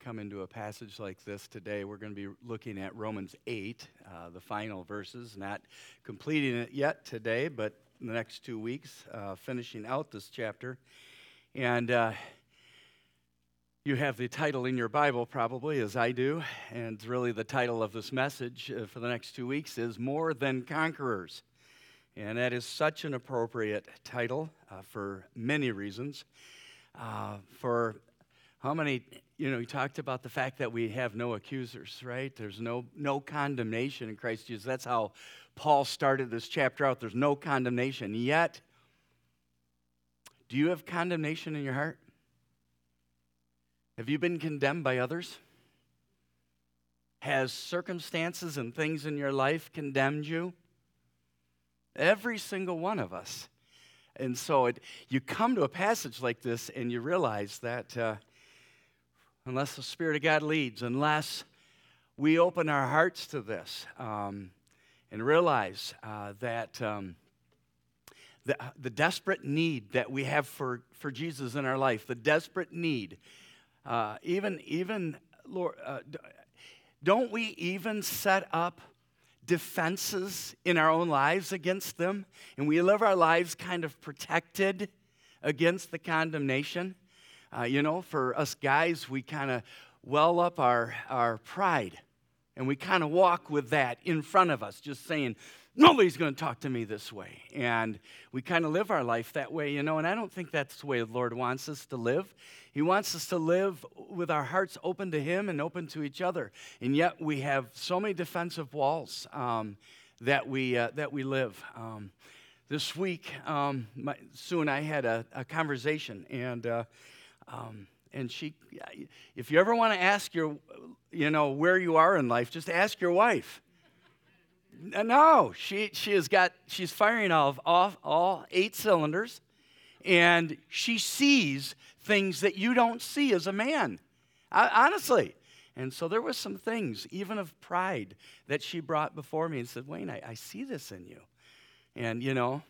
come into a passage like this today, we're going to be looking at Romans 8, uh, the final verses, not completing it yet today, but in the next two weeks, uh, finishing out this chapter. And uh, you have the title in your Bible, probably, as I do, and really the title of this message uh, for the next two weeks is More Than Conquerors. And that is such an appropriate title uh, for many reasons. Uh, for how many, you know, he talked about the fact that we have no accusers, right? There's no, no condemnation in Christ Jesus. That's how Paul started this chapter out. There's no condemnation. Yet, do you have condemnation in your heart? Have you been condemned by others? Has circumstances and things in your life condemned you? Every single one of us. And so it, you come to a passage like this and you realize that uh, unless the Spirit of God leads, unless we open our hearts to this um, and realize uh, that um, the, the desperate need that we have for, for Jesus in our life, the desperate need, uh, even, even Lord, uh, don't we even set up defenses in our own lives against them? And we live our lives kind of protected against the condemnation? Uh, you know, for us guys, we kind of well up our, our pride and we kind of walk with that in front of us, just saying, nobody's going to talk to me this way. And we kind of live our life that way, you know, and I don't think that's the way the Lord wants us to live. He wants us to live with our hearts open to Him and open to each other. And yet we have so many defensive walls um, that, we, uh, that we live. Um, this week, um, my, Sue and I had a, a conversation, and uh, um, and she, if you ever want to ask your, you know, where you are in life, just ask your wife. No, she, she has got, she's firing off, off all eight cylinders, and she sees things that you don't see as a man. honestly. And so there was some things, even of pride, that she brought before me and said, Wayne, I, I see this in you. And, you know,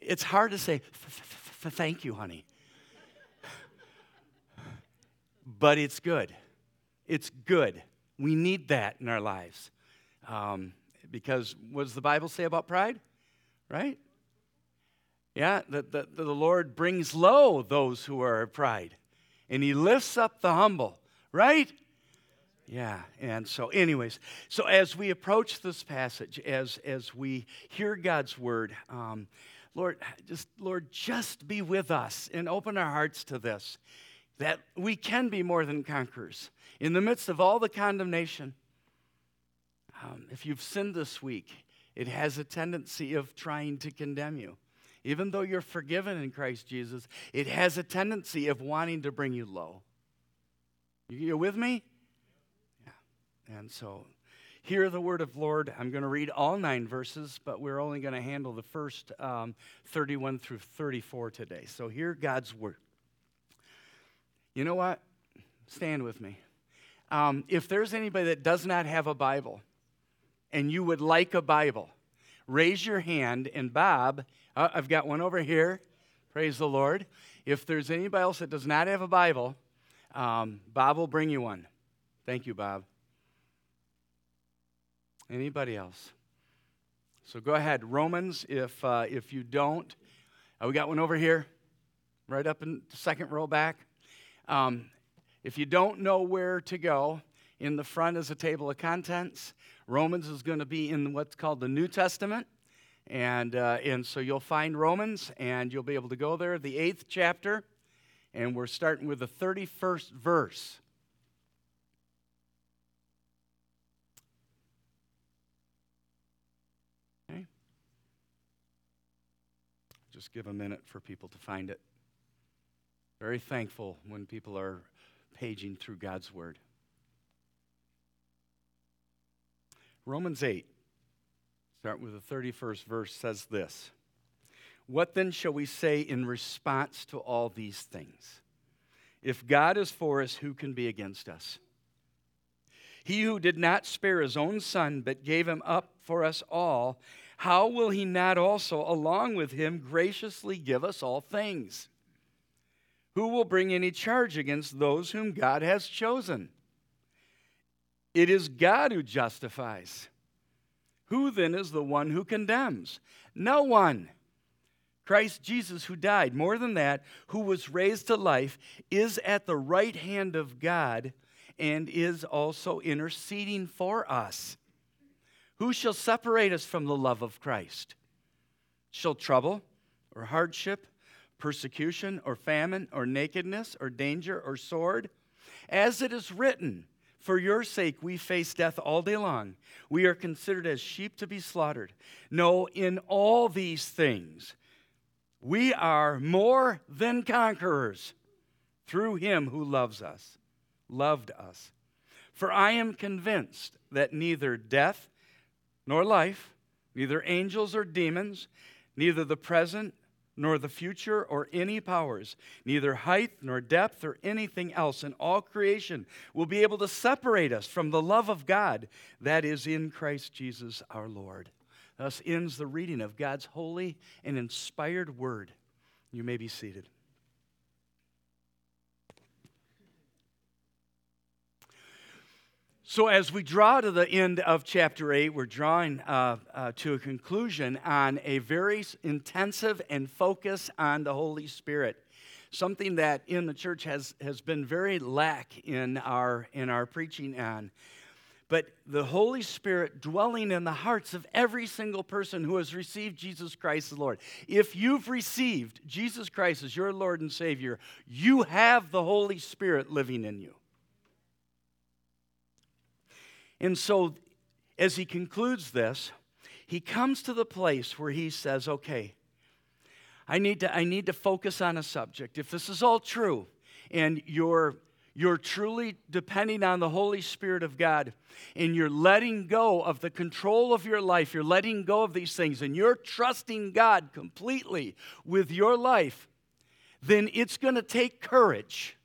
it's hard to say, thank you, honey but it's good. It's good. We need that in our lives. Um, because what does the Bible say about pride? Right? Yeah, the, the, the Lord brings low those who are pride, and He lifts up the humble, right? Yeah, and so, anyways, so as we approach this passage, as as we hear God's word, um, Lord, just Lord, just be with us and open our hearts to this that we can be more than conquerors in the midst of all the condemnation. Um, if you've sinned this week, it has a tendency of trying to condemn you. Even though you're forgiven in Christ Jesus, it has a tendency of wanting to bring you low. You're with me? Yeah. And so, hear the word of Lord. I'm going to read all nine verses, but we're only going to handle the first um, 31 through 34 today. So, hear God's word. You know what? Stand with me. Um, if there's anybody that does not have a Bible and you would like a Bible, raise your hand. And Bob, uh, I've got one over here. Praise the Lord. If there's anybody else that does not have a Bible, um, Bob will bring you one. Thank you, Bob. Anybody else? So go ahead. Romans, if, uh, if you don't, uh, we got one over here, right up in the second row back. Um, if you don't know where to go, in the front is a table of contents. Romans is going to be in what's called the New Testament. And, uh, and so you'll find Romans and you'll be able to go there, the eighth chapter. And we're starting with the 31st verse. Okay. Just give a minute for people to find it. Very thankful when people are paging through God's Word. Romans 8, start with the 31st verse, says this What then shall we say in response to all these things? If God is for us, who can be against us? He who did not spare his own son, but gave him up for us all, how will he not also, along with him, graciously give us all things? Who will bring any charge against those whom God has chosen? It is God who justifies. Who then is the one who condemns? No one. Christ Jesus, who died, more than that, who was raised to life, is at the right hand of God and is also interceding for us. Who shall separate us from the love of Christ? Shall trouble or hardship, persecution or famine or nakedness or danger or sword? As it is written, for your sake, we face death all day long. We are considered as sheep to be slaughtered. No, in all these things, we are more than conquerors through him who loves us, loved us. For I am convinced that neither death nor life, neither angels or demons, neither the present nor the future or any powers, neither height nor depth or anything else in all creation will be able to separate us from the love of God that is in Christ Jesus our Lord. Thus ends the reading of God's holy and inspired word. You may be seated. So, as we draw to the end of chapter 8, we're drawing uh, uh, to a conclusion on a very intensive and focus on the Holy Spirit. Something that in the church has, has been very lack in our, in our preaching on. But the Holy Spirit dwelling in the hearts of every single person who has received Jesus Christ as Lord. If you've received Jesus Christ as your Lord and Savior, you have the Holy Spirit living in you. And so, as he concludes this, he comes to the place where he says, okay, I need to, I need to focus on a subject. If this is all true and you're, you're truly depending on the Holy Spirit of God and you're letting go of the control of your life, you're letting go of these things, and you're trusting God completely with your life, then it's going to take courage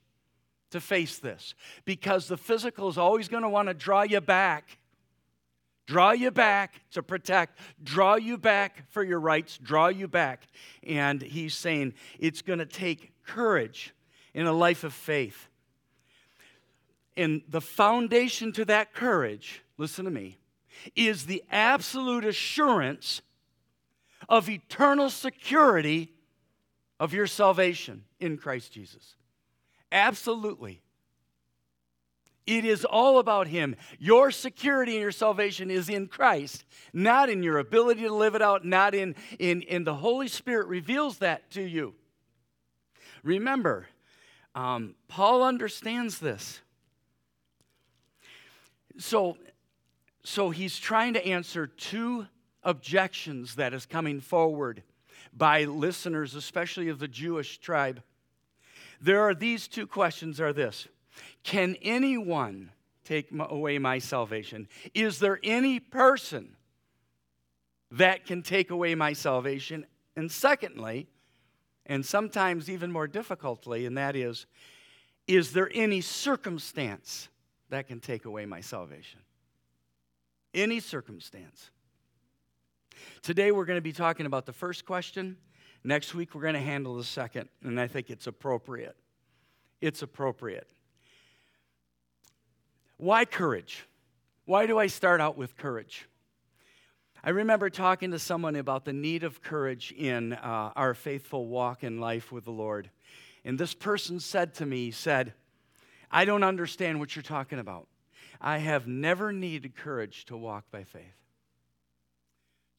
to face this because the physical is always going to want to draw you back. Draw you back to protect, draw you back for your rights, draw you back. And he's saying it's going to take courage in a life of faith. And the foundation to that courage, listen to me, is the absolute assurance of eternal security of your salvation in Christ Jesus. Absolutely. It is all about Him. Your security and your salvation is in Christ, not in your ability to live it out, not in, in, in the Holy Spirit reveals that to you. Remember, um, Paul understands this. So, so he's trying to answer two objections that is coming forward by listeners, especially of the Jewish tribe. There are these two questions are this. Can anyone take away my salvation? Is there any person that can take away my salvation? And secondly, and sometimes even more difficultly, and that is, is there any circumstance that can take away my salvation? Any circumstance. Today we're going to be talking about the first question Next week, we're going to handle the second, and I think it's appropriate. It's appropriate. Why courage? Why do I start out with courage? I remember talking to someone about the need of courage in uh, our faithful walk in life with the Lord. And this person said to me, said, I don't understand what you're talking about. I have never needed courage to walk by faith.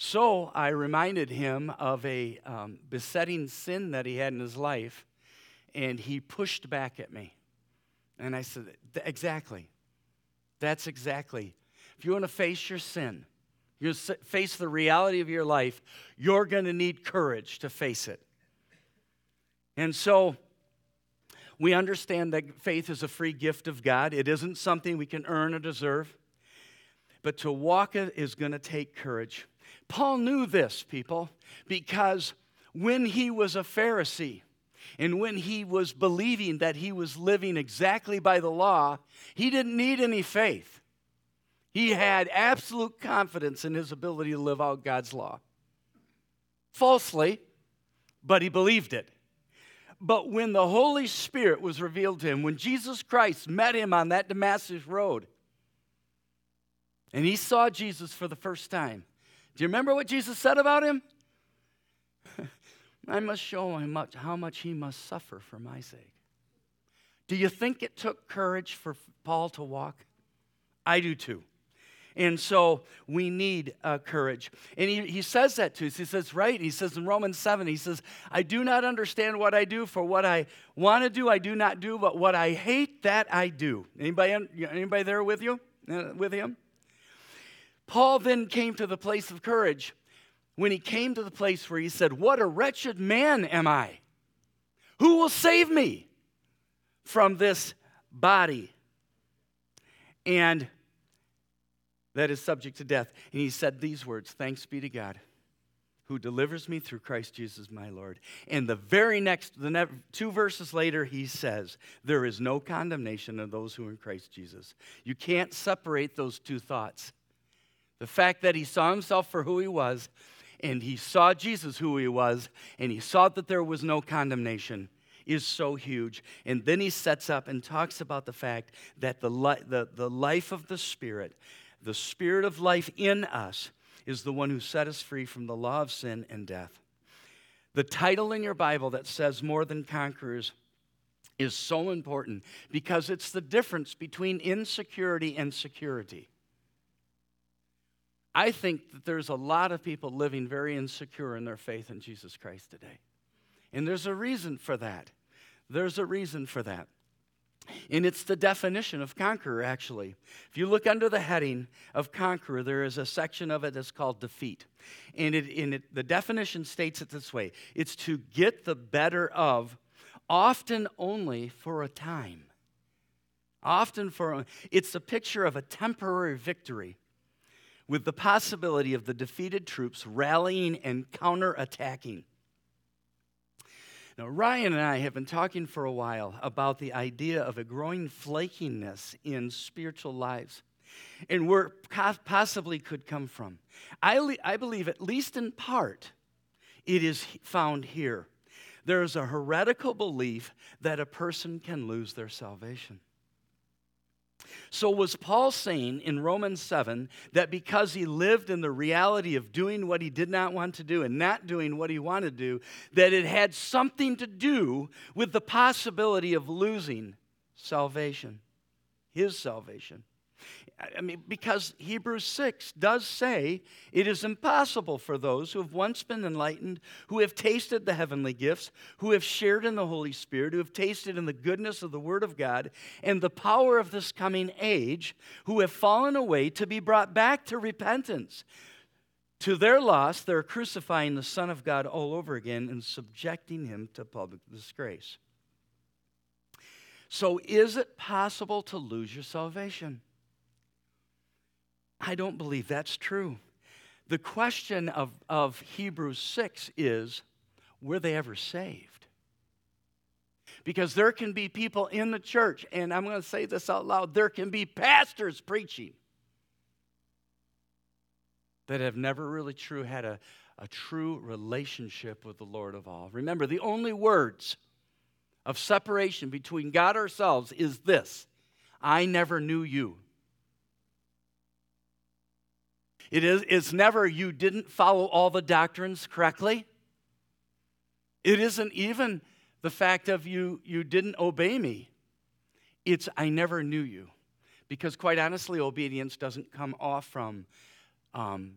So I reminded him of a um, besetting sin that he had in his life, and he pushed back at me. And I said, Exactly. That's exactly. If you want to face your sin, you face the reality of your life, you're going to need courage to face it. And so we understand that faith is a free gift of God, it isn't something we can earn or deserve. But to walk it is going to take courage. Paul knew this, people, because when he was a Pharisee and when he was believing that he was living exactly by the law, he didn't need any faith. He had absolute confidence in his ability to live out God's law. Falsely, but he believed it. but when the Holy Spirit was revealed to him, when Jesus Christ met him on that Damascus road, and he saw Jesus for the first time, do you remember what Jesus said about him? I must show him much, how much he must suffer for my sake. Do you think it took courage for Paul to walk? I do too. And so we need uh, courage. And he, he says that to us. He says, right? He says in Romans 7, he says, I do not understand what I do, for what I want to do, I do not do, but what I hate, that I do. Anybody, anybody there with you? Uh, with him? Paul then came to the place of courage when he came to the place where he said, What a wretched man am I! Who will save me from this body? And that is subject to death. And he said these words Thanks be to God who delivers me through Christ Jesus my Lord. And the very next, the two verses later, he says, There is no condemnation of those who are in Christ Jesus. You can't separate those two thoughts. The fact that he saw himself for who he was, and he saw Jesus who he was, and he saw that there was no condemnation is so huge. And then he sets up and talks about the fact that the, li- the, the life of the Spirit the Spirit of life in us is the one who set us free from the law of sin and death. The title in your Bible that says more than conquerors is so important because it's the difference between insecurity and security. I think that there's a lot of people living very insecure in their faith in Jesus Christ today. And there's a reason for that. There's a reason for that. And it's the definition of conqueror, actually. If you look under the heading of conqueror, there is a section of it that's called defeat. And, it, and it, the definition states it this way it's to get the better of, often only for a time. Often for, it's a picture of a temporary victory with the possibility of the defeated troops rallying and counterattacking. Now, Ryan and I have been talking for a while about the idea of a growing flakiness in spiritual lives and where possibly could come from. I, I believe, at least in part, it is found here. There is a heretical belief that a person can lose their salvation. So, was Paul saying in Romans 7 that because he lived in the reality of doing what he did not want to do and not doing what he wanted to do, that it had something to do with the possibility of losing salvation, his salvation? I mean, because Hebrews 6 does say it is impossible for those who have once been enlightened, who have tasted the heavenly gifts, who have shared in the Holy Spirit, who have tasted in the goodness of the Word of God and the power of this coming age, who have fallen away to be brought back to repentance. To their loss, they're crucifying the Son of God all over again and subjecting him to public disgrace. So, is it possible to lose your salvation? I don't believe that's true. The question of, of Hebrews 6 is were they ever saved? Because there can be people in the church, and I'm going to say this out loud there can be pastors preaching that have never really true had a, a true relationship with the Lord of all. Remember, the only words of separation between God ourselves is this I never knew you. It is, it's never you didn't follow all the doctrines correctly. It isn't even the fact of you, you didn't obey me. It's I never knew you. Because quite honestly, obedience doesn't come off from um,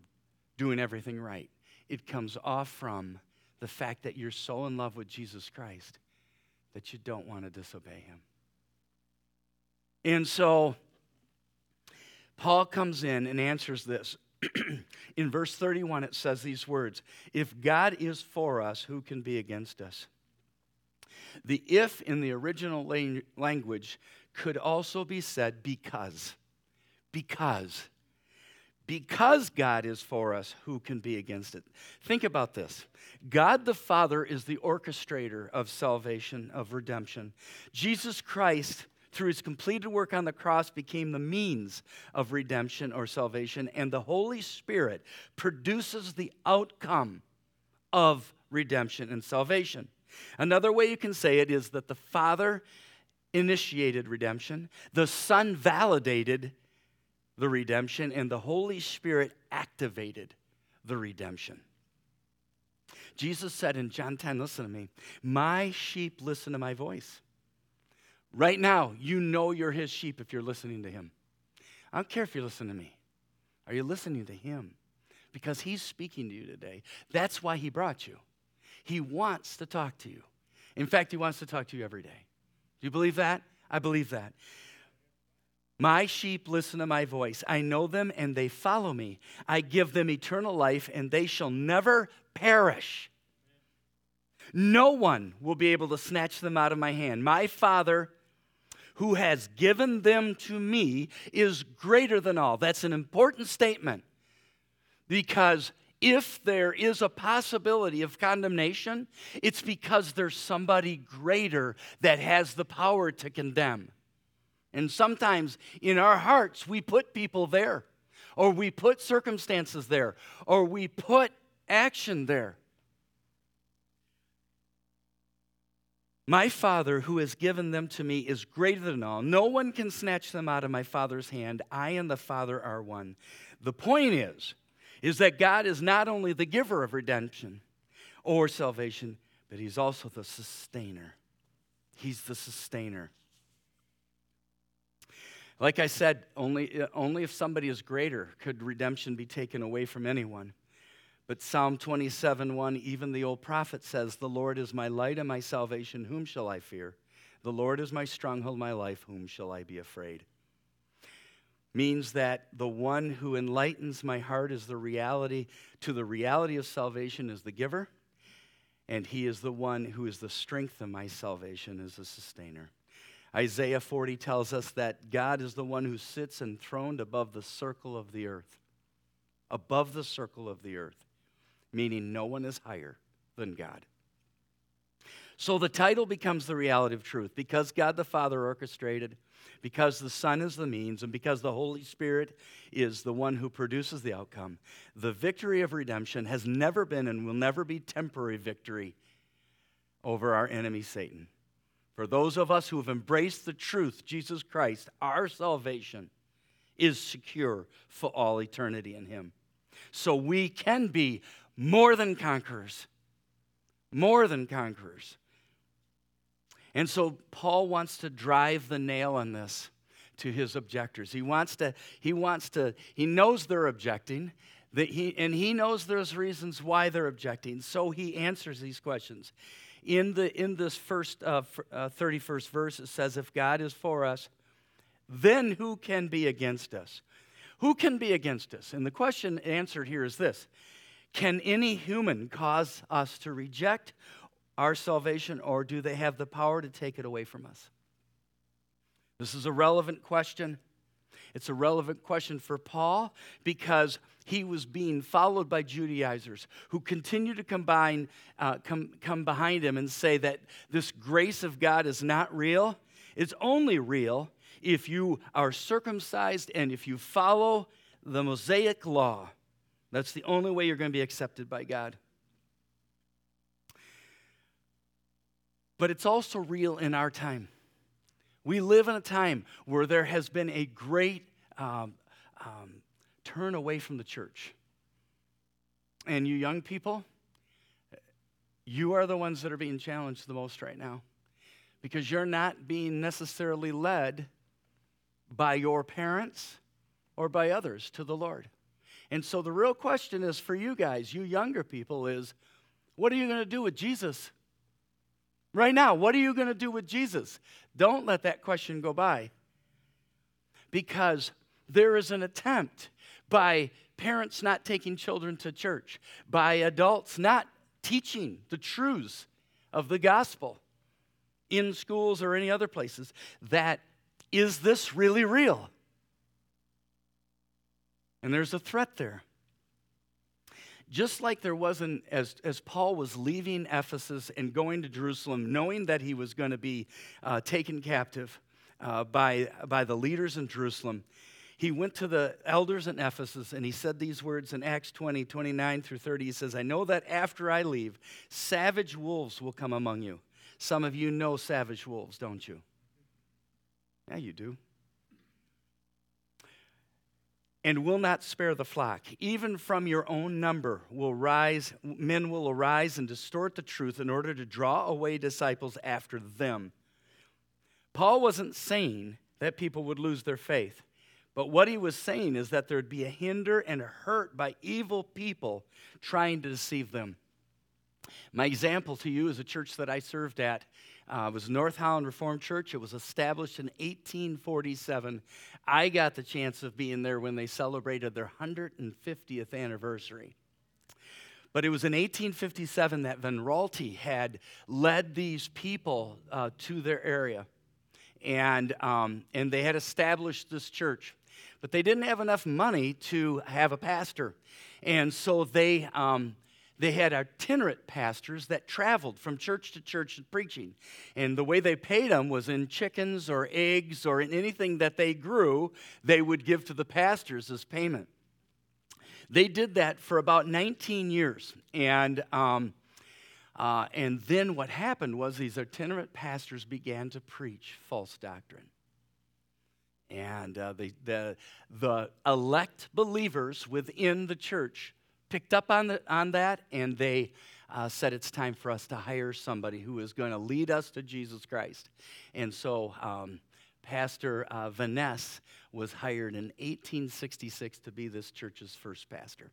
doing everything right. It comes off from the fact that you're so in love with Jesus Christ that you don't want to disobey him. And so Paul comes in and answers this in verse 31, it says these words If God is for us, who can be against us? The if in the original language could also be said because. Because. Because God is for us, who can be against it? Think about this. God the Father is the orchestrator of salvation, of redemption. Jesus Christ through his completed work on the cross, became the means of redemption or salvation, and the Holy Spirit produces the outcome of redemption and salvation. Another way you can say it is that the Father initiated redemption, the Son validated the redemption, and the Holy Spirit activated the redemption. Jesus said in John 10, listen to me, my sheep listen to my voice. Right now, you know you're his sheep if you're listening to him. I don't care if you're listening to me. Are you listening to him? Because he's speaking to you today. That's why he brought you. He wants to talk to you. In fact, he wants to talk to you every day. Do you believe that? I believe that. My sheep listen to my voice. I know them and they follow me. I give them eternal life and they shall never perish. No one will be able to snatch them out of my hand. My Father, who has given them to me, is greater than all. That's an important statement because if there is a possibility of condemnation, it's because there's somebody greater that has the power to condemn. And sometimes in our hearts, we put people there, or we put circumstances there, or we put action there. My Father, who has given them to me, is greater than all. No one can snatch them out of my Father's hand. I and the Father are one. The point is, is that God is not only the giver of redemption or salvation, but He's also the sustainer. He's the sustainer. Like I said, only, only if somebody is greater could redemption be taken away from anyone. But Psalm 27 1, even the old prophet says, The Lord is my light and my salvation. Whom shall I fear? The Lord is my stronghold, my life. Whom shall I be afraid? Means that the one who enlightens my heart is the reality, to the reality of salvation is the giver, and he is the one who is the strength of my salvation, is the sustainer. Isaiah 40 tells us that God is the one who sits enthroned above the circle of the earth. Above the circle of the earth meaning no one is higher than God. So the title becomes the reality of truth because God the Father orchestrated, because the Son is the means, and because the Holy Spirit is the one who produces the outcome. The victory of redemption has never been and will never be temporary victory over our enemy Satan. For those of us who have embraced the truth, Jesus Christ, our salvation is secure for all eternity in Him. So we can be more than conquerors. More than conquerors. And so Paul wants to drive the nail on this to his objectors. He wants to, he wants to, he knows they're objecting, that he, and he knows there's reasons why they're objecting. So he answers these questions. In, the, in this first uh, uh, 31st verse, it says, If God is for us, then who can be against us? Who can be against us? And the question answered here is this can any human cause us to reject our salvation, or do they have the power to take it away from us? This is a relevant question. It's a relevant question for Paul because he was being followed by Judaizers who continue to combine, uh, come, come behind him and say that this grace of God is not real. It's only real if you are circumcised and if you follow the Mosaic law. That's the only way you're going to be accepted by God. But it's also real in our time. We live in a time where there has been a great um, um, turn away from the church. And you young people, you are the ones that are being challenged the most right now because you're not being necessarily led by your parents or by others to the Lord. And so the real question is for you guys, you younger people, is what are you going to do with Jesus? Right now, what are you going to do with Jesus? Don't let that question go by. Because there is an attempt by parents not taking children to church, by adults not teaching the truths of the gospel in schools or any other places that is this really real? And there's a threat there. Just like there wasn't, as, as Paul was leaving Ephesus and going to Jerusalem, knowing that he was going to be uh, taken captive uh, by, by the leaders in Jerusalem, he went to the elders in Ephesus and he said these words in Acts 20, 29 through 30. He says, I know that after I leave, savage wolves will come among you. Some of you know savage wolves, don't you? Yeah, you do. And will not spare the flock. Even from your own number will rise, men will arise and distort the truth in order to draw away disciples after them. Paul wasn't saying that people would lose their faith. But what he was saying is that there'd be a hinder and a hurt by evil people trying to deceive them. My example to you is a church that I served at. Uh, was North Holland Reformed Church. It was established in 1847. I got the chance of being there when they celebrated their 150th anniversary. But it was in 1857 that Van Raalte had led these people uh, to their area. And, um, and they had established this church but they didn't have enough money to have a pastor. And so they, um, they had itinerant pastors that traveled from church to church preaching. And the way they paid them was in chickens or eggs or in anything that they grew, they would give to the pastors as payment. They did that for about 19 years. And, um, uh, and then what happened was these itinerant pastors began to preach false doctrine. And uh, the, the, the elect believers within the church picked up on, the, on that and they uh, said it's time for us to hire somebody who is going to lead us to Jesus Christ. And so um, Pastor uh, was hired in 1866 to be this church's first pastor.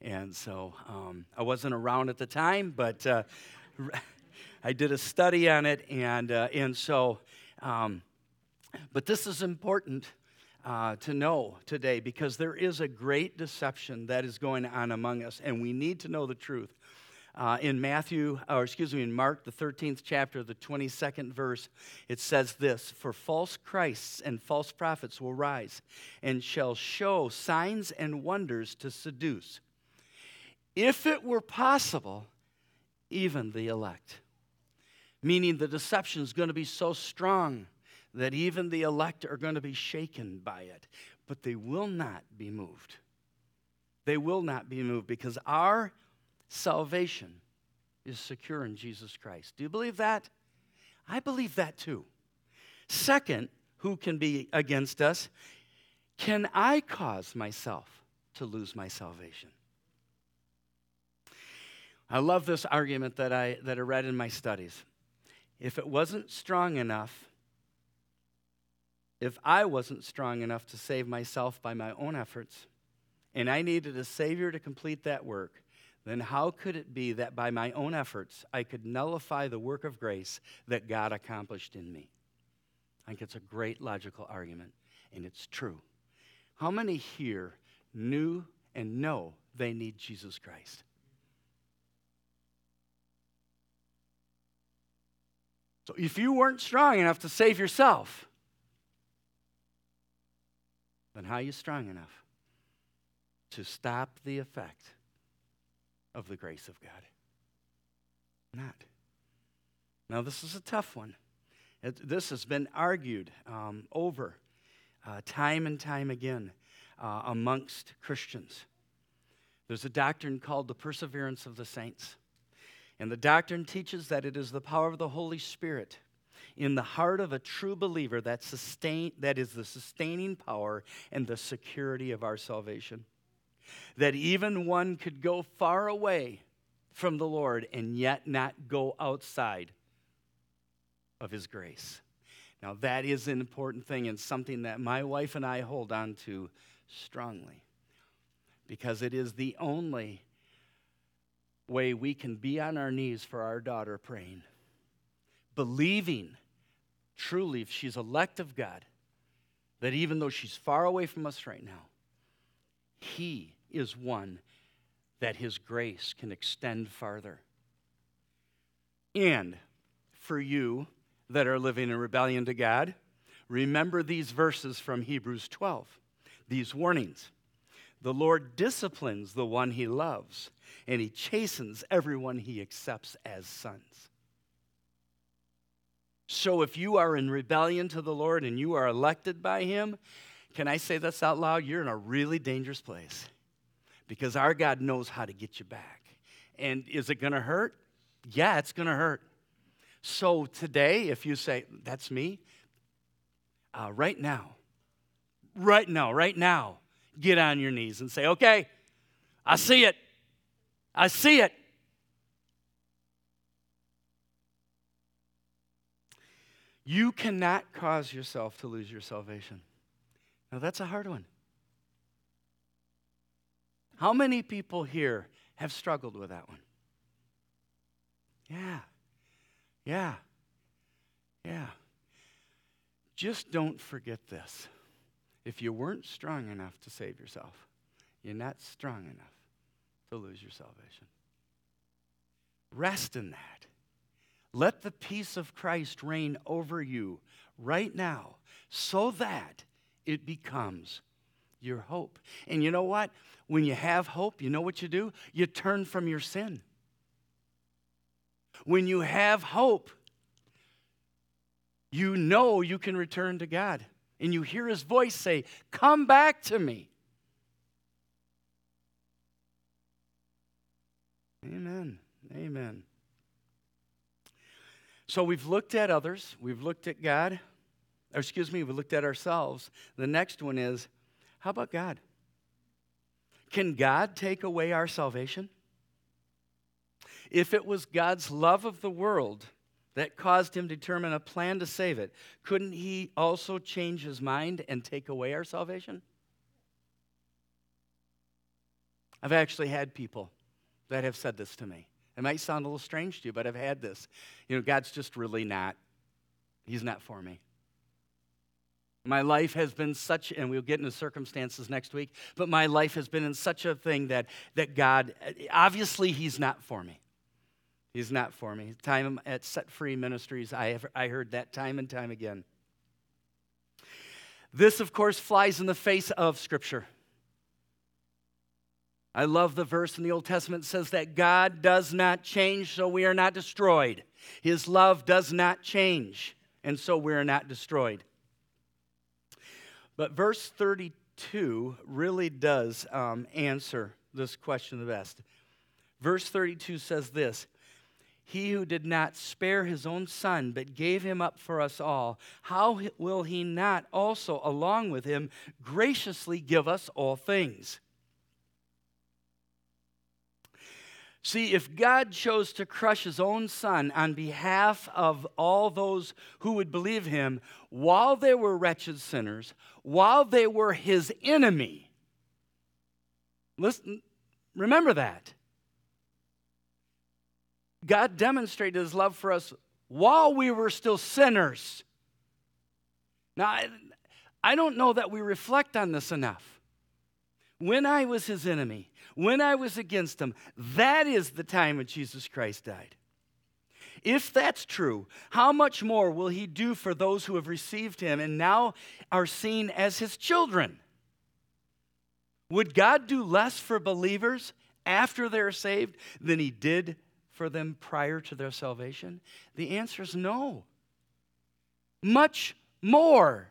And so um, I wasn't around at the time, but uh, I did a study on it. And, uh, and so um, but this is important uh, to know today because there is a great deception that is going on among us, and we need to know the truth. Uh, in Matthew, or excuse me, in Mark, the 13th chapter, the 22nd verse, it says this For false Christs and false prophets will rise and shall show signs and wonders to seduce, if it were possible, even the elect. Meaning the deception is going to be so strong that even the elect are going to be shaken by it, but they will not be moved. They will not be moved because our salvation is secure in Jesus Christ. Do you believe that? I believe that too. Second, who can be against us? Can I cause myself to lose my salvation? I love this argument that I, that I read in my studies. If it wasn't strong enough if I wasn't strong enough to save myself by my own efforts, and I needed a Savior to complete that work, then how could it be that by my own efforts I could nullify the work of grace that God accomplished in me? I think it's a great logical argument, and it's true. How many here knew and know they need Jesus Christ? So if you weren't strong enough to save yourself, then how are you strong enough to stop the effect of the grace of God? Not. Now, this is a tough one. It, this has been argued um, over uh, time and time again uh, amongst Christians. There's a doctrine called the perseverance of the saints. And the doctrine teaches that it is the power of the Holy Spirit in the heart of a true believer that, sustain, that is the sustaining power and the security of our salvation. That even one could go far away from the Lord and yet not go outside of His grace. Now, that is an important thing and something that my wife and I hold on to strongly because it is the only way we can be on our knees for our daughter praying, believing truly, if she's elect of God, that even though she's far away from us right now, He is one that His grace can extend farther. And for you that are living in rebellion to God, remember these verses from Hebrews 12, these warnings. The Lord disciplines the one he loves, and he chastens everyone he accepts as sons. So if you are in rebellion to the Lord and you are elected by Him, Can I say this out loud? You're in a really dangerous place because our God knows how to get you back. And is it going to hurt? Yeah, it's going to hurt. So today, if you say, That's me, uh, right now, right now, right now, get on your knees and say, Okay, I see it. I see it. You cannot cause yourself to lose your salvation. Now, that's a hard one. How many people here have struggled with that one? Yeah. Yeah. Yeah. Just don't forget this. If you weren't strong enough to save yourself, you're not strong enough to lose your salvation. Rest in that. Let the peace of Christ reign over you right now so that it becomes your hope. And you know what? When you have hope, you know what you do? You turn from your sin. When you have hope, you know you can return to God. And you hear his voice say, Come back to me. Amen. Amen. So we've looked at others, we've looked at God, or excuse me, we looked at ourselves. The next one is how about God? Can God take away our salvation? If it was God's love of the world that caused him to determine a plan to save it, couldn't he also change his mind and take away our salvation? I've actually had people that have said this to me. It might sound a little strange to you, but I've had this. You know, God's just really not, He's not for me. My life has been such, and we'll get into circumstances next week, but my life has been in such a thing that, that God, obviously, He's not for me. He's not for me. Time at Set Free Ministries, I, have, I heard that time and time again. This, of course, flies in the face of Scripture. I love the verse in the Old Testament says that God does not change, so we are not destroyed. His love does not change, and so we are not destroyed. But verse 32 really does um, answer this question the best. Verse 32 says this He who did not spare his own son, but gave him up for us all, how will he not also, along with him, graciously give us all things? See, if God chose to crush his own son on behalf of all those who would believe him while they were wretched sinners, while they were his enemy, listen, remember that. God demonstrated his love for us while we were still sinners. Now, I, I don't know that we reflect on this enough. When I was his enemy, when I was against him, that is the time when Jesus Christ died. If that's true, how much more will he do for those who have received him and now are seen as his children? Would God do less for believers after they're saved than he did for them prior to their salvation? The answer is no. Much more.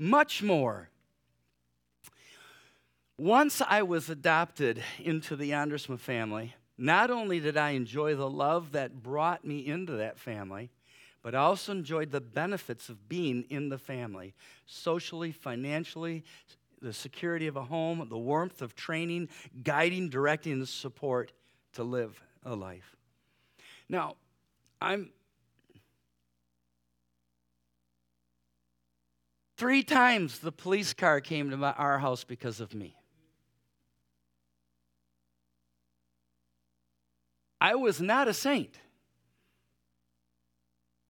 Much more. Once I was adopted into the Ondersma family, not only did I enjoy the love that brought me into that family, but I also enjoyed the benefits of being in the family socially, financially, the security of a home, the warmth of training, guiding, directing, and support to live a life. Now, I'm three times the police car came to my, our house because of me. I was not a saint.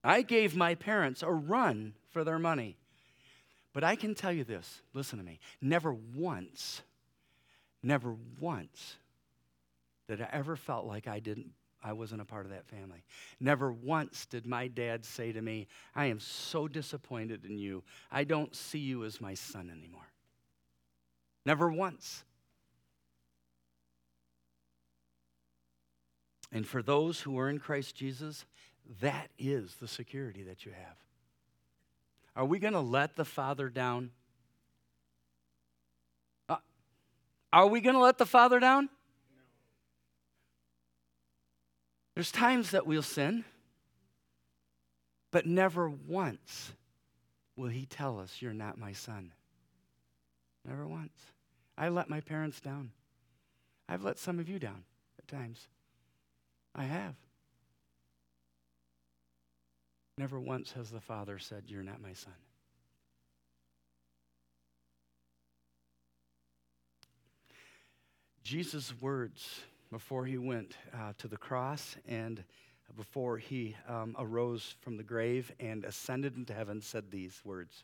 I gave my parents a run for their money. But I can tell you this listen to me. Never once, never once did I ever felt like I didn't I wasn't a part of that family. Never once did my dad say to me, I am so disappointed in you. I don't see you as my son anymore. Never once. And for those who are in Christ Jesus, that is the security that you have. Are we going to let the Father down? Uh, are we going to let the Father down? There's times that we'll sin, but never once will He tell us, You're not my son. Never once. I let my parents down. I've let some of you down at times. I have. Never once has the Father said, You're not my son. Jesus' words before he went uh, to the cross and before he um, arose from the grave and ascended into heaven said these words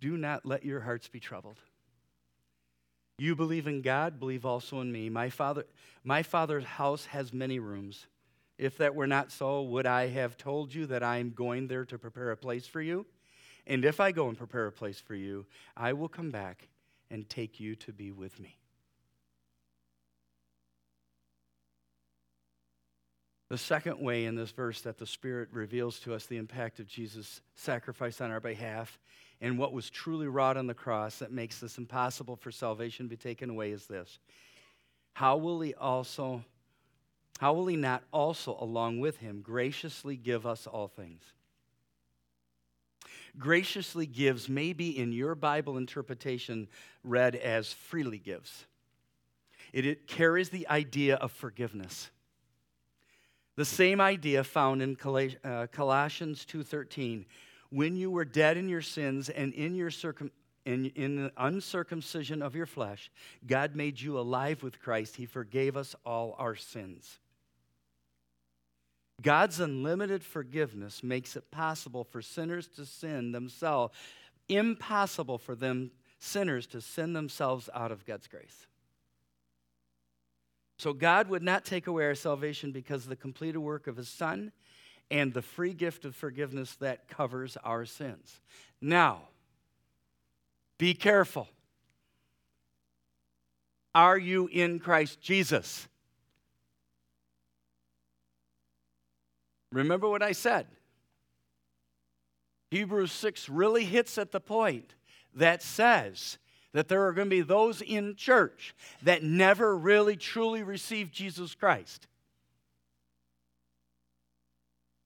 Do not let your hearts be troubled. You believe in God, believe also in me. My, father, my Father's house has many rooms. If that were not so, would I have told you that I am going there to prepare a place for you? And if I go and prepare a place for you, I will come back and take you to be with me. The second way in this verse that the Spirit reveals to us the impact of Jesus' sacrifice on our behalf and what was truly wrought on the cross that makes this impossible for salvation to be taken away is this. How will he also how will he not also along with him graciously give us all things? Graciously gives maybe in your Bible interpretation read as freely gives. It, it carries the idea of forgiveness. The same idea found in uh, Colossians 2:13, when you were dead in your sins and in your circum in, in the uncircumcision of your flesh, God made you alive with Christ. He forgave us all our sins. God's unlimited forgiveness makes it possible for sinners to sin themselves, impossible for them sinners to sin themselves out of God's grace. So God would not take away our salvation because of the completed work of his Son and the free gift of forgiveness that covers our sins. Now, be careful. Are you in Christ Jesus? Remember what I said. Hebrews 6 really hits at the point that says that there are going to be those in church that never really truly received Jesus Christ.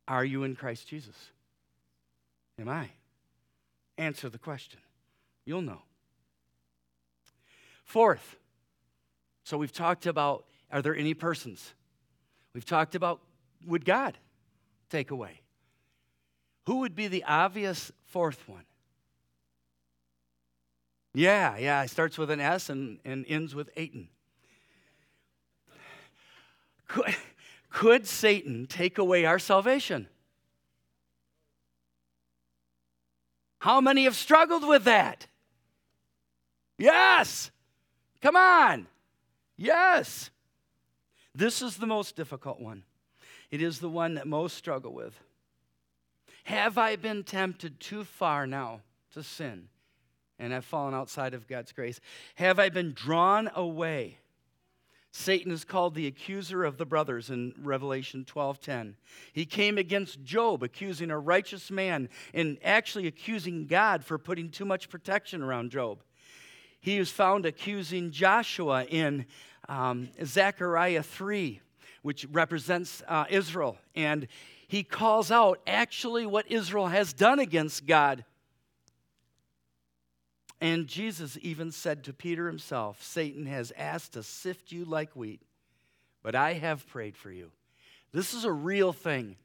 Are you in Christ Jesus? Am I? Answer the question. You'll know. Fourth, so we've talked about are there any persons? We've talked about would God take away? Who would be the obvious fourth one? Yeah, yeah, it starts with an S and, and ends with Aiton. Could Satan take away our salvation? How many have struggled with that? Yes. Come on. Yes. This is the most difficult one. It is the one that most struggle with. Have I been tempted too far now to sin? and have fallen outside of God's grace? Have I been drawn away? Satan is called the accuser of the brothers in Revelation 12:10. He came against Job accusing a righteous man and actually accusing God for putting too much protection around Job. He was found accusing Joshua in um, Zechariah 3, which represents uh, Israel. And he calls out actually what Israel has done against God and Jesus even said to Peter himself, Satan has asked to sift you like wheat, but I have prayed for you. This is a real thing.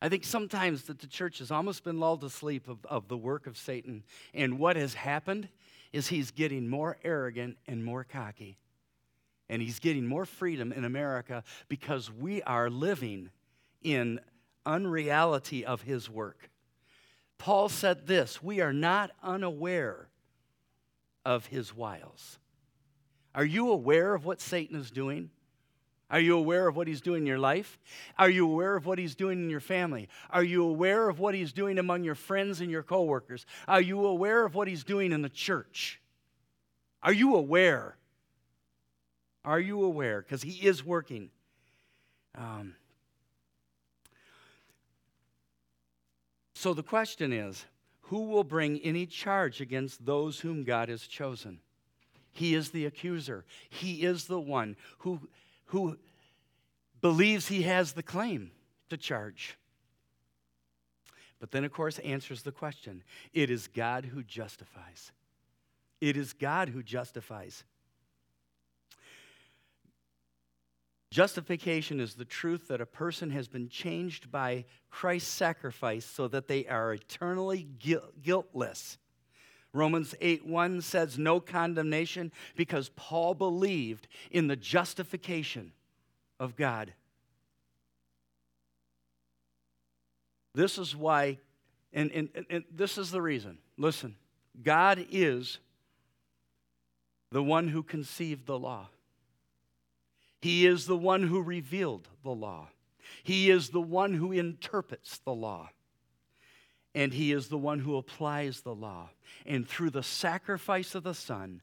I think sometimes that the church has almost been lulled to sleep of, of the work of Satan. And what has happened is he's getting more arrogant and more cocky. And he's getting more freedom in America because we are living in unreality of his work. Paul said this We are not unaware of his wiles. Are you aware of what Satan is doing? Are you aware of what he's doing in your life? Are you aware of what he's doing in your family? Are you aware of what he's doing among your friends and your coworkers? Are you aware of what he's doing in the church? Are you aware? Are you aware? Because he is working. Um, So the question is who will bring any charge against those whom God has chosen? He is the accuser. He is the one who, who believes he has the claim to charge. But then, of course, answers the question it is God who justifies. It is God who justifies. Justification is the truth that a person has been changed by Christ's sacrifice so that they are eternally guiltless. Romans 8 1 says no condemnation because Paul believed in the justification of God. This is why, and, and, and this is the reason. Listen, God is the one who conceived the law. He is the one who revealed the law. He is the one who interprets the law. And He is the one who applies the law. And through the sacrifice of the Son,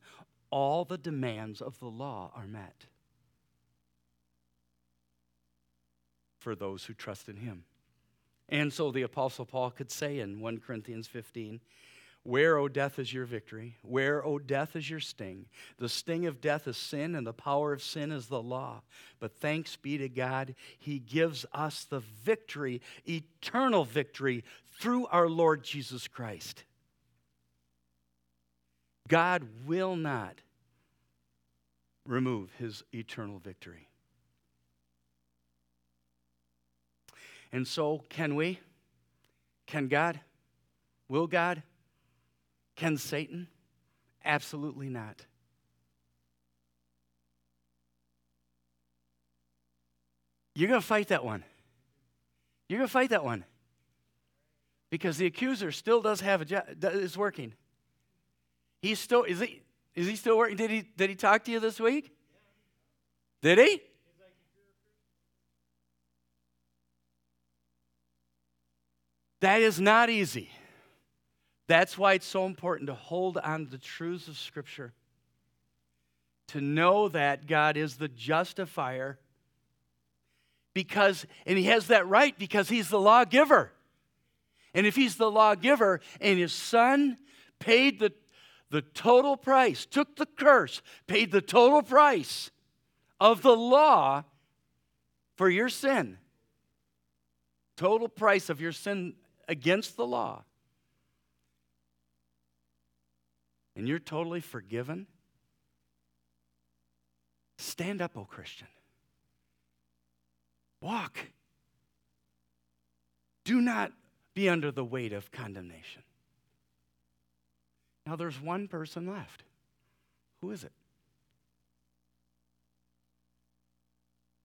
all the demands of the law are met for those who trust in Him. And so the Apostle Paul could say in 1 Corinthians 15, where, O death, is your victory? Where, O death, is your sting? The sting of death is sin, and the power of sin is the law. But thanks be to God, He gives us the victory, eternal victory, through our Lord Jesus Christ. God will not remove His eternal victory. And so, can we? Can God? Will God? Can Satan? Absolutely not. You're going to fight that one. You're going to fight that one. Because the accuser still does have a job, is working. He's still, is he, is he still working? Did he, did he talk to you this week? Did he? That is not easy. That's why it's so important to hold on to the truths of Scripture, to know that God is the justifier. Because, and he has that right because he's the lawgiver. And if he's the lawgiver and his son paid the, the total price, took the curse, paid the total price of the law for your sin, total price of your sin against the law, and you're totally forgiven, stand up, O Christian. Walk. Do not be under the weight of condemnation. Now, there's one person left. Who is it?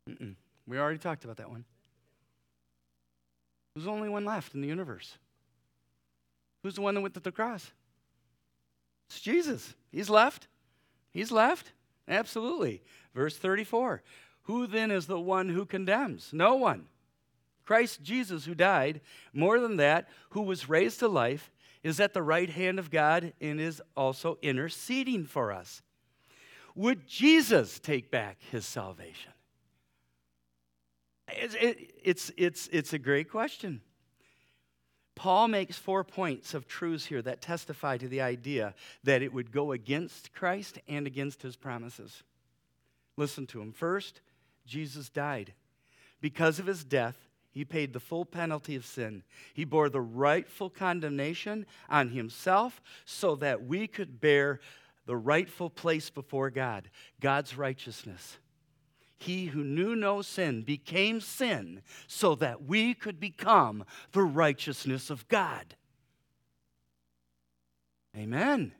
Mm-mm. We already talked about that one. Who's the only one left in the universe? Who's the one that went to the cross? It's Jesus. He's left. He's left. Absolutely. Verse 34 Who then is the one who condemns? No one. Christ Jesus, who died, more than that, who was raised to life, is at the right hand of God and is also interceding for us. Would Jesus take back his salvation? It's, it's, it's, it's a great question. Paul makes four points of truths here that testify to the idea that it would go against Christ and against his promises. Listen to him. First, Jesus died. Because of his death, he paid the full penalty of sin. He bore the rightful condemnation on himself so that we could bear the rightful place before God, God's righteousness. He who knew no sin became sin so that we could become the righteousness of God. Amen.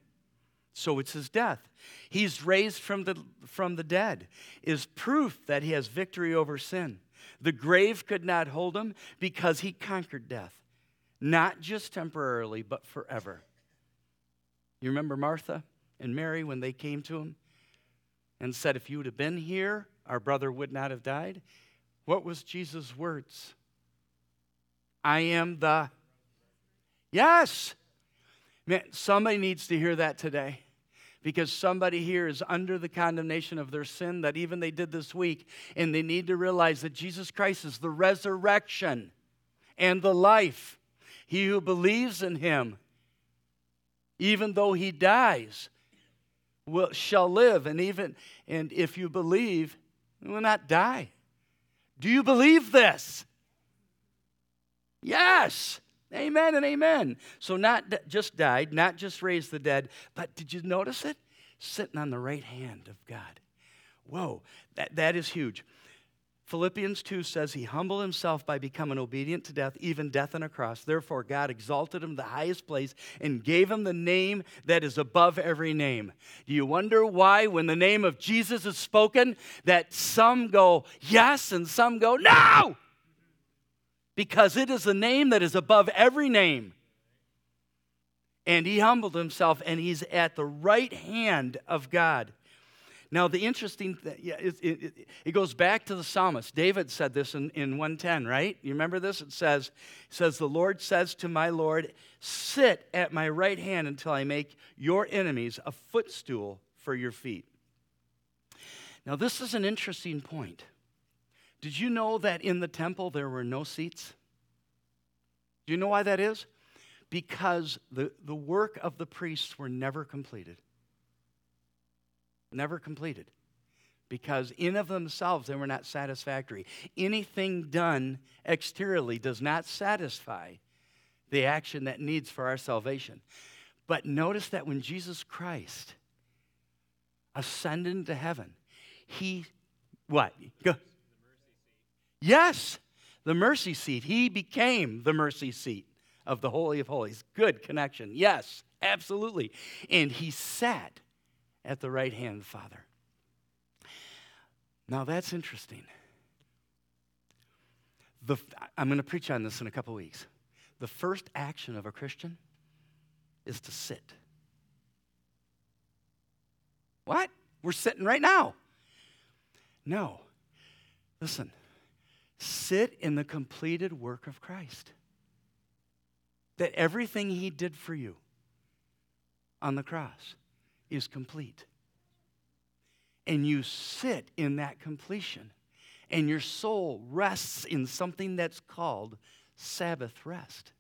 So it's his death. He's raised from the, from the dead, is proof that he has victory over sin. The grave could not hold him because he conquered death, not just temporarily, but forever. You remember Martha and Mary when they came to him and said, If you would have been here, our brother would not have died. What was Jesus' words? I am the. Yes. Man, somebody needs to hear that today because somebody here is under the condemnation of their sin that even they did this week, and they need to realize that Jesus Christ is the resurrection and the life. He who believes in him, even though he dies, will, shall live, and even and if you believe, will not die. Do you believe this? Yes. Amen and amen. So, not just died, not just raised the dead, but did you notice it? Sitting on the right hand of God. Whoa, that, that is huge. Philippians 2 says he humbled himself by becoming obedient to death, even death on a cross. Therefore, God exalted him to the highest place and gave him the name that is above every name. Do you wonder why, when the name of Jesus is spoken, that some go yes and some go no? Because it is the name that is above every name. And he humbled himself, and he's at the right hand of God. Now, the interesting thing, yeah, it, it, it, goes back to the psalmist. David said this in, in 110, right? You remember this? It says, it says, The Lord says to my Lord, Sit at my right hand until I make your enemies a footstool for your feet. Now, this is an interesting point. Did you know that in the temple there were no seats? Do you know why that is? Because the, the work of the priests were never completed never completed because in of themselves they were not satisfactory. Anything done exteriorly does not satisfy the action that needs for our salvation. But notice that when Jesus Christ ascended into heaven, he what? Go. Yes, the mercy seat. He became the mercy seat of the Holy of Holies. Good connection. Yes, absolutely. And he sat at the right hand Father. Now that's interesting. The, I'm going to preach on this in a couple weeks. The first action of a Christian is to sit. What? We're sitting right now. No. Listen, sit in the completed work of Christ. That everything he did for you on the cross is complete. And you sit in that completion, and your soul rests in something that's called Sabbath rest.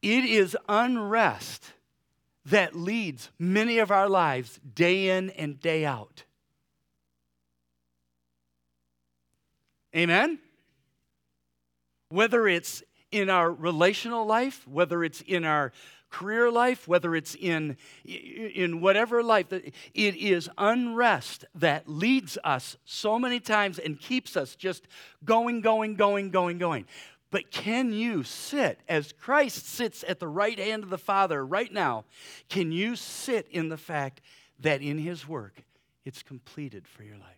It is unrest that leads many of our lives day in and day out. Amen? Whether it's in our relational life, whether it's in our career life, whether it's in, in whatever life, it is unrest that leads us so many times and keeps us just going, going, going, going, going. But can you sit as Christ sits at the right hand of the Father right now? Can you sit in the fact that in His work it's completed for your life?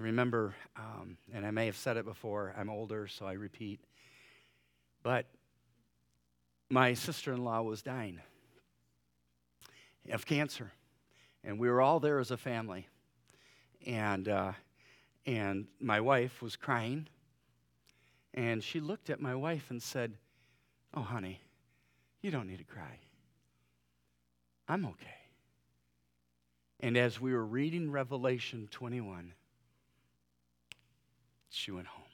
Remember, um, and I may have said it before, I'm older, so I repeat, but my sister in law was dying of cancer. And we were all there as a family. And, uh, and my wife was crying. And she looked at my wife and said, Oh, honey, you don't need to cry. I'm okay. And as we were reading Revelation 21, she went home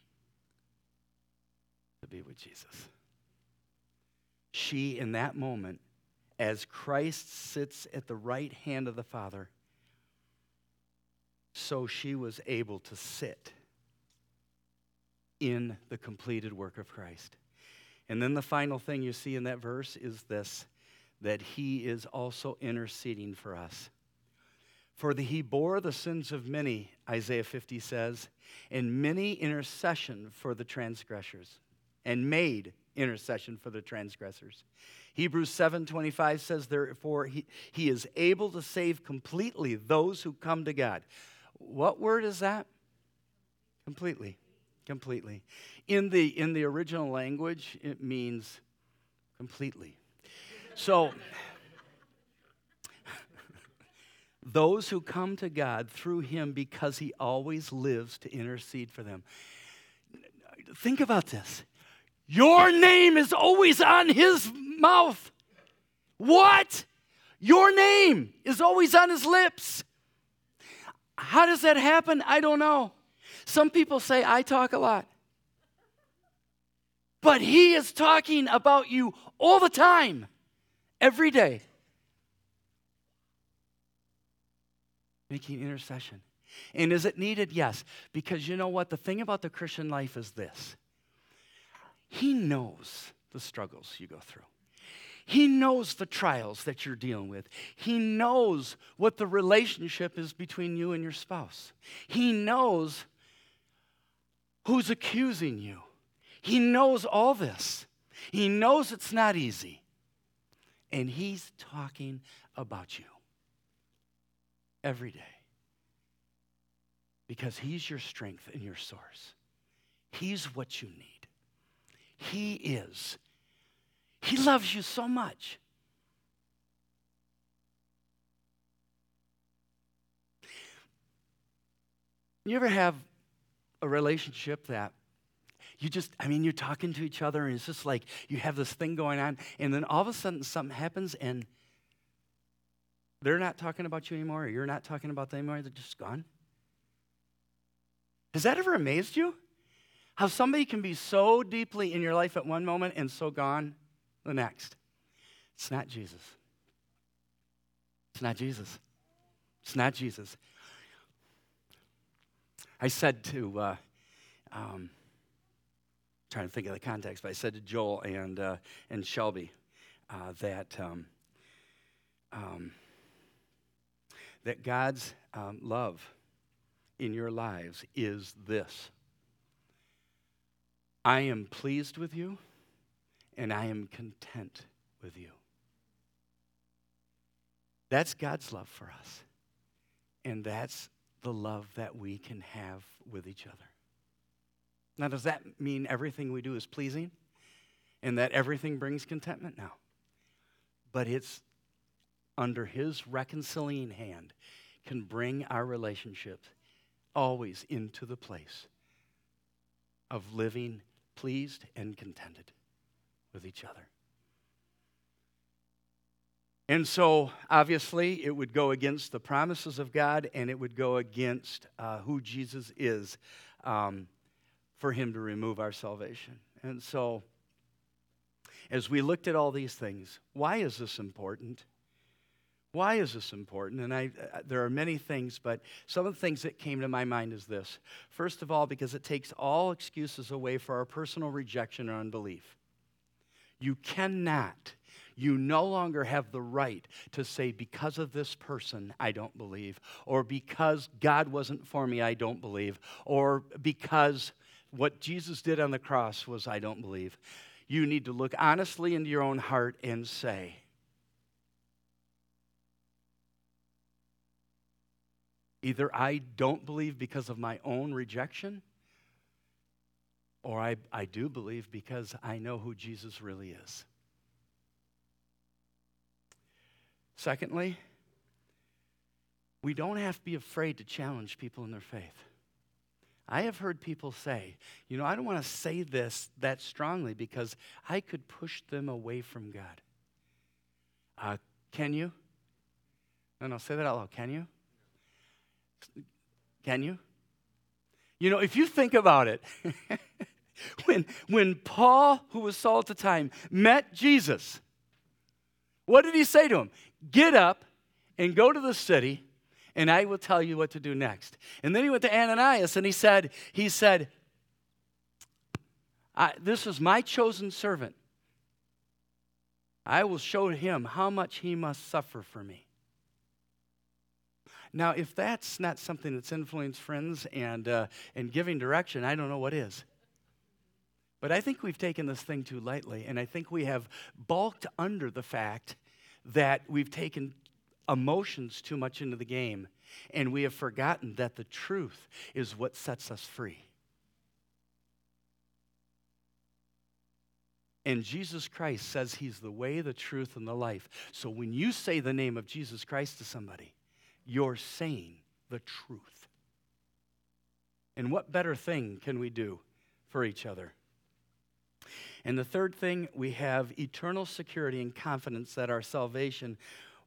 to be with Jesus. She, in that moment, as Christ sits at the right hand of the Father, so she was able to sit in the completed work of Christ. And then the final thing you see in that verse is this that he is also interceding for us. For the, he bore the sins of many, Isaiah 50 says, and many intercession for the transgressors, and made intercession for the transgressors. Hebrews 7:25 says therefore he, he is able to save completely those who come to God. What word is that? Completely. Completely. In the in the original language it means completely. So those who come to God through him because he always lives to intercede for them. Think about this. Your name is always on his mouth. What? Your name is always on his lips. How does that happen? I don't know. Some people say I talk a lot. But he is talking about you all the time, every day. Making intercession. And is it needed? Yes. Because you know what? The thing about the Christian life is this He knows the struggles you go through. He knows the trials that you're dealing with. He knows what the relationship is between you and your spouse. He knows who's accusing you. He knows all this. He knows it's not easy. And He's talking about you every day because He's your strength and your source. He's what you need. He is. He loves you so much. You ever have a relationship that you just, I mean, you're talking to each other and it's just like you have this thing going on, and then all of a sudden something happens and they're not talking about you anymore, or you're not talking about them anymore, they're just gone? Has that ever amazed you? How somebody can be so deeply in your life at one moment and so gone the next. It's not Jesus. It's not Jesus. It's not Jesus. I said to, uh, um, trying to think of the context, but I said to Joel and, uh, and Shelby uh, that, um, um, that God's um, love in your lives is this I am pleased with you and I am content with you. That's God's love for us. And that's the love that we can have with each other. Now, does that mean everything we do is pleasing and that everything brings contentment? No. But it's under His reconciling hand can bring our relationships always into the place of living pleased and contented with each other. And so, obviously, it would go against the promises of God and it would go against uh, who Jesus is um, for him to remove our salvation. And so, as we looked at all these things, why is this important? Why is this important? And I, uh, there are many things, but some of the things that came to my mind is this. First of all, because it takes all excuses away for our personal rejection or unbelief. You cannot, you no longer have the right to say, because of this person, I don't believe, or because God wasn't for me, I don't believe, or because what Jesus did on the cross was, I don't believe. You need to look honestly into your own heart and say, either I don't believe because of my own rejection, or I, I do believe because I know who Jesus really is. Secondly, we don't have to be afraid to challenge people in their faith. I have heard people say, you know, I don't want to say this that strongly because I could push them away from God. Uh, can you? No, no, say that out loud. Can you? Can you? You know, if you think about it, when, when Paul, who was Saul at the time, met Jesus, what did he say to him? Get up and go to the city, and I will tell you what to do next. And then he went to Ananias and he said, he said, This is my chosen servant. I will show him how much he must suffer for me. Now, if that's not something that's influenced friends and, uh, and giving direction, I don't know what is. But I think we've taken this thing too lightly, and I think we have balked under the fact that we've taken emotions too much into the game, and we have forgotten that the truth is what sets us free. And Jesus Christ says he's the way, the truth, and the life. So when you say the name of Jesus Christ to somebody, you're saying the truth. And what better thing can we do for each other? And the third thing, we have eternal security and confidence that our salvation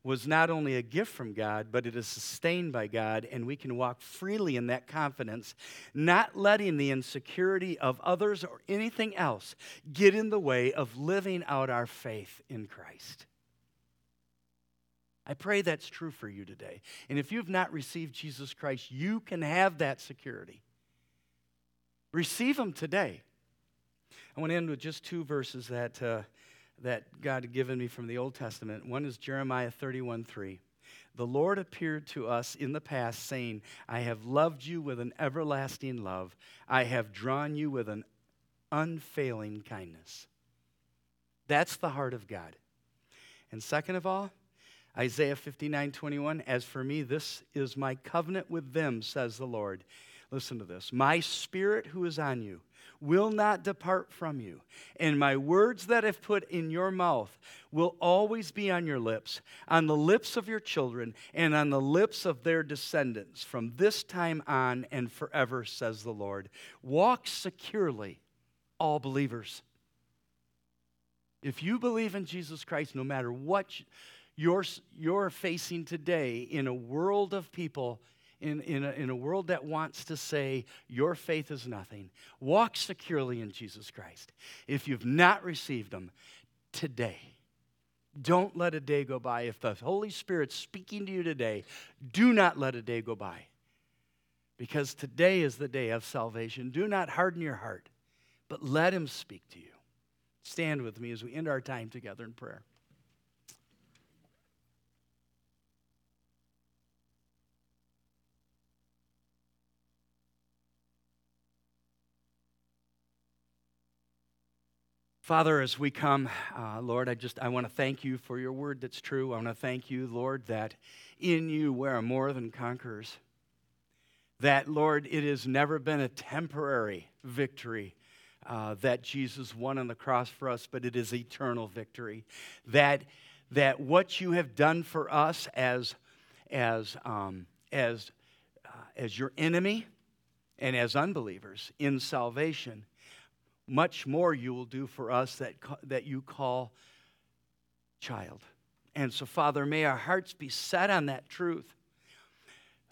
was not only a gift from God, but it is sustained by God, and we can walk freely in that confidence, not letting the insecurity of others or anything else get in the way of living out our faith in Christ. I pray that's true for you today. And if you've not received Jesus Christ, you can have that security. Receive Him today. I want to end with just two verses that. Uh, that God had given me from the Old Testament. One is Jeremiah 31 3. The Lord appeared to us in the past, saying, I have loved you with an everlasting love. I have drawn you with an unfailing kindness. That's the heart of God. And second of all, Isaiah 59 21, as for me, this is my covenant with them, says the Lord. Listen to this. My spirit who is on you will not depart from you, and my words that I've put in your mouth will always be on your lips, on the lips of your children, and on the lips of their descendants from this time on and forever, says the Lord. Walk securely, all believers. If you believe in Jesus Christ, no matter what you're, you're facing today in a world of people in, in, a, in a world that wants to say your faith is nothing, walk securely in Jesus Christ. If you've not received Him today, don't let a day go by. If the Holy Spirit's speaking to you today, do not let a day go by. Because today is the day of salvation. Do not harden your heart, but let Him speak to you. Stand with me as we end our time together in prayer. Father, as we come, uh, Lord, I just I want to thank you for your word that's true. I want to thank you, Lord, that in you we are more than conquerors. That, Lord, it has never been a temporary victory uh, that Jesus won on the cross for us, but it is eternal victory. That that what you have done for us as as um, as uh, as your enemy and as unbelievers in salvation much more you will do for us that, that you call child. And so, Father, may our hearts be set on that truth.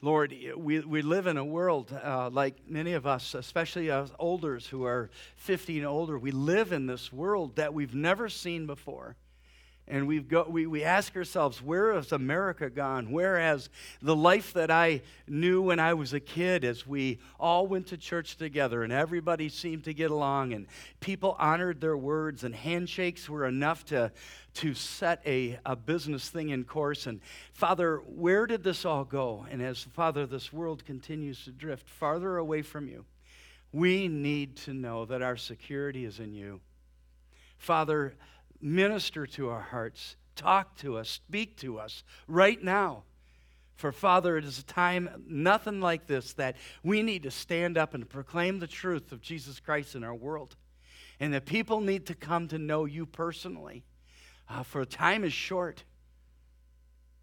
Lord, we, we live in a world uh, like many of us, especially us olders who are 50 and older, we live in this world that we've never seen before. And we've got, we, we ask ourselves, where has America gone? Where has the life that I knew when I was a kid as we all went to church together and everybody seemed to get along and people honored their words and handshakes were enough to, to set a, a business thing in course? And Father, where did this all go? And as Father, this world continues to drift farther away from you, we need to know that our security is in you. Father, minister to our hearts, talk to us, speak to us right now. For Father, it is a time, nothing like this, that we need to stand up and proclaim the truth of Jesus Christ in our world. And that people need to come to know you personally. Uh, for time is short,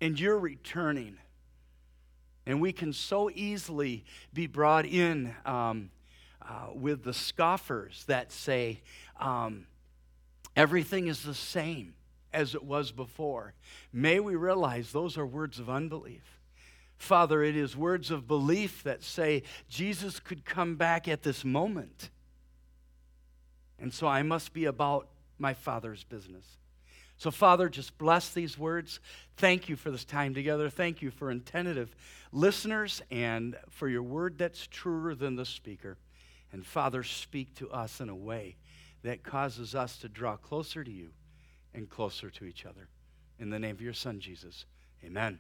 and you're returning. And we can so easily be brought in um, uh, with the scoffers that say, um, Everything is the same as it was before. May we realize those are words of unbelief. Father, it is words of belief that say Jesus could come back at this moment. And so I must be about my Father's business. So, Father, just bless these words. Thank you for this time together. Thank you for attentive listeners and for your word that's truer than the speaker. And, Father, speak to us in a way that causes us to draw closer to you and closer to each other. In the name of your Son, Jesus, amen.